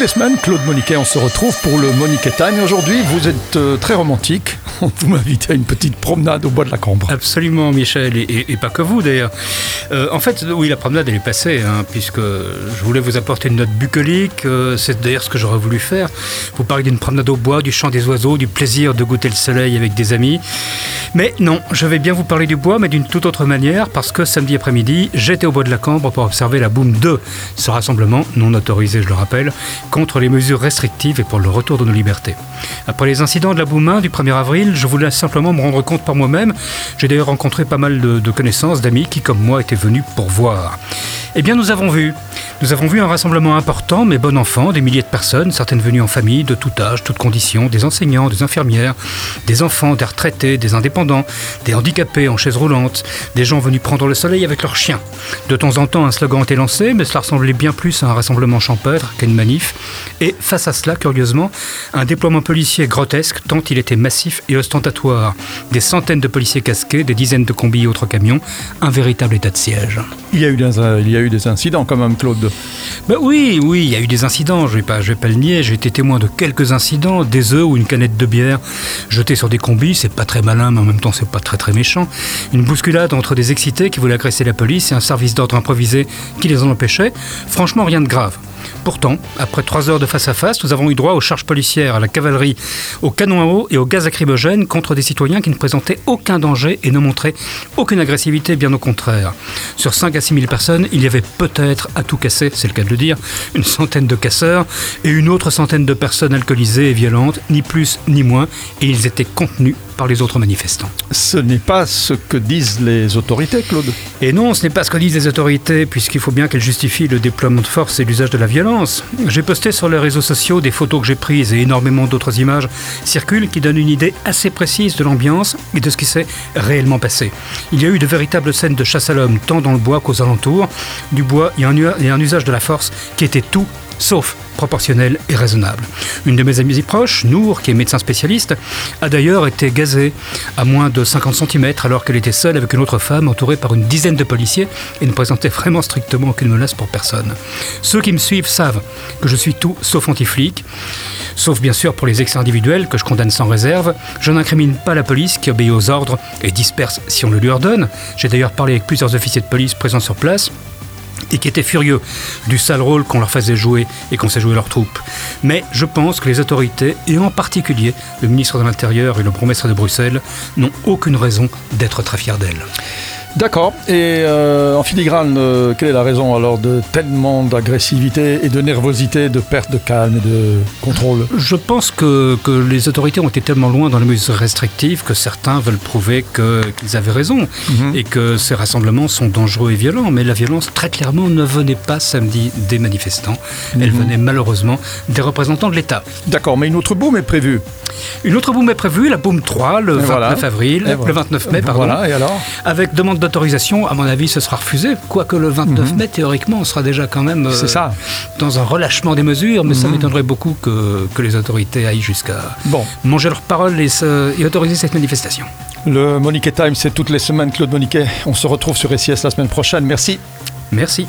toutes les semaines, Claude Moniquet, on se retrouve pour le Moniquet Time. Aujourd'hui, vous êtes euh, très romantique. Vous m'invitez à une petite promenade au bois de la Cambre. Absolument, Michel, et, pas que vous d'ailleurs. Euh, en fait, oui, la promenade, elle est passée, hein, puisque je voulais vous apporter une note bucolique. Euh, c'est d'ailleurs ce que j'aurais voulu faire. Vous parlez d'une promenade au bois, du chant des oiseaux, du plaisir de goûter le soleil avec des amis. Mais non, je vais bien vous parler du bois, mais d'une toute autre manière, parce que samedi après-midi, j'étais au bois de la Cambre pour observer la Boom 2, ce rassemblement non autorisé, je le rappelle, contre les mesures restrictives et pour le retour de nos libertés. Après les incidents de la Boom 1 du 1er avril, je voulais simplement me rendre compte par moi-même. J'ai d'ailleurs rencontré pas mal de, de connaissances, d'amis qui, comme moi, étaient venus pour voir. Eh bien, nous avons vu. Nous avons vu un rassemblement important, mais bon enfant, des milliers de personnes, certaines venues en famille, de tout âge, toutes conditions, des enseignants, des infirmières, des enfants, des retraités, des indépendants, des handicapés en chaise roulante, des gens venus prendre le soleil avec leurs chiens. De temps en temps, un slogan était lancé, mais cela ressemblait bien plus à un rassemblement champêtre qu'à une manif. Et face à cela, curieusement, un déploiement policier grotesque, tant il était massif et ostentatoire. Des centaines de policiers casqués, des dizaines de combis et autres camions, un véritable état de siège. Il y a eu des, il y a eu des incidents quand même, Claude. Ben oui, oui, il y a eu des incidents, je ne vais, pas, pas le nier, j'ai été témoin de quelques incidents, des œufs ou une canette de bière jetée sur des combis, c'est pas très malin, mais en même temps c'est pas très très méchant. Une bousculade entre des excités qui voulaient agresser la police et un service d'ordre improvisé qui les en empêchait. Franchement, rien de grave. Pourtant, après trois heures de face-à-face, nous avons eu droit aux charges policières, à la cavalerie, au canon à eau et au gaz lacrymogène contre des citoyens qui ne présentaient aucun danger et ne montraient aucune agressivité, bien au contraire. Sur 5 à 6 000 personnes, il y avait peut-être, à tout casser, c'est le cas de le dire, une centaine de casseurs et une autre centaine de personnes alcoolisées et violentes, ni plus ni moins, et ils étaient contenus par les autres manifestants. Ce n'est pas ce que disent les autorités, Claude Et non, ce n'est pas ce que disent les autorités, puisqu'il faut bien qu'elles justifient le déploiement de force et l'usage de la violence. J'ai posté sur les réseaux sociaux des photos que j'ai prises et énormément d'autres images circulent qui donnent une idée assez précise de l'ambiance et de ce qui s'est réellement passé. Il y a eu de véritables scènes de chasse à l'homme, tant dans le bois qu'aux alentours. Du bois et un usage de la force qui était tout sauf proportionnel et raisonnable. Une de mes amies proches, Nour, qui est médecin spécialiste, a d'ailleurs été gazée à moins de 50 cm alors qu'elle était seule avec une autre femme entourée par une dizaine de policiers et ne présentait vraiment strictement aucune menace pour personne. Ceux qui me suivent savent que je suis tout sauf anti-flic, sauf bien sûr pour les excès individuels que je condamne sans réserve. Je n'incrimine pas la police qui obéit aux ordres et disperse si on le lui ordonne. J'ai d'ailleurs parlé avec plusieurs officiers de police présents sur place et qui étaient furieux du sale rôle qu'on leur faisait jouer et qu'on s'est joué leurs troupes. Mais je pense que les autorités, et en particulier le ministre de l'Intérieur et le bourgmestre de Bruxelles, n'ont aucune raison d'être très fiers d'elle. D'accord. Et euh, en filigrane, euh, quelle est la raison alors de tellement d'agressivité et de nervosité, de perte de calme et de contrôle? Je pense que, que, les autorités ont été tellement loin dans les mesures restrictives que certains veulent prouver qu'ils avaient raison mhm. et que ces rassemblements sont dangereux et violents. Mais la violence, très clairement, ne venait pas samedi des manifestants. Elle mhm. venait malheureusement des représentants de l'État. D'accord, mais une autre boum est prévue Une autre boum est prévue, la boum 3, le 29 avril, le 29 mai, pardon. Voilà, et alors? Avec demande d'autorisation, à mon avis, ce sera refusé. Quoique le 29 mhm. mai, théoriquement, on sera déjà quand même euh, ça. dans un relâchement des mesures, mais ça mhm. m'étonnerait beaucoup que, que, les autorités aillent jusqu'à bon. manger leur parole et, et autoriser cette manifestation. Le Moniquet Time, c'est toutes les semaines, Claude Moniquet. On se retrouve sur SIS la semaine prochaine. Merci. Merci.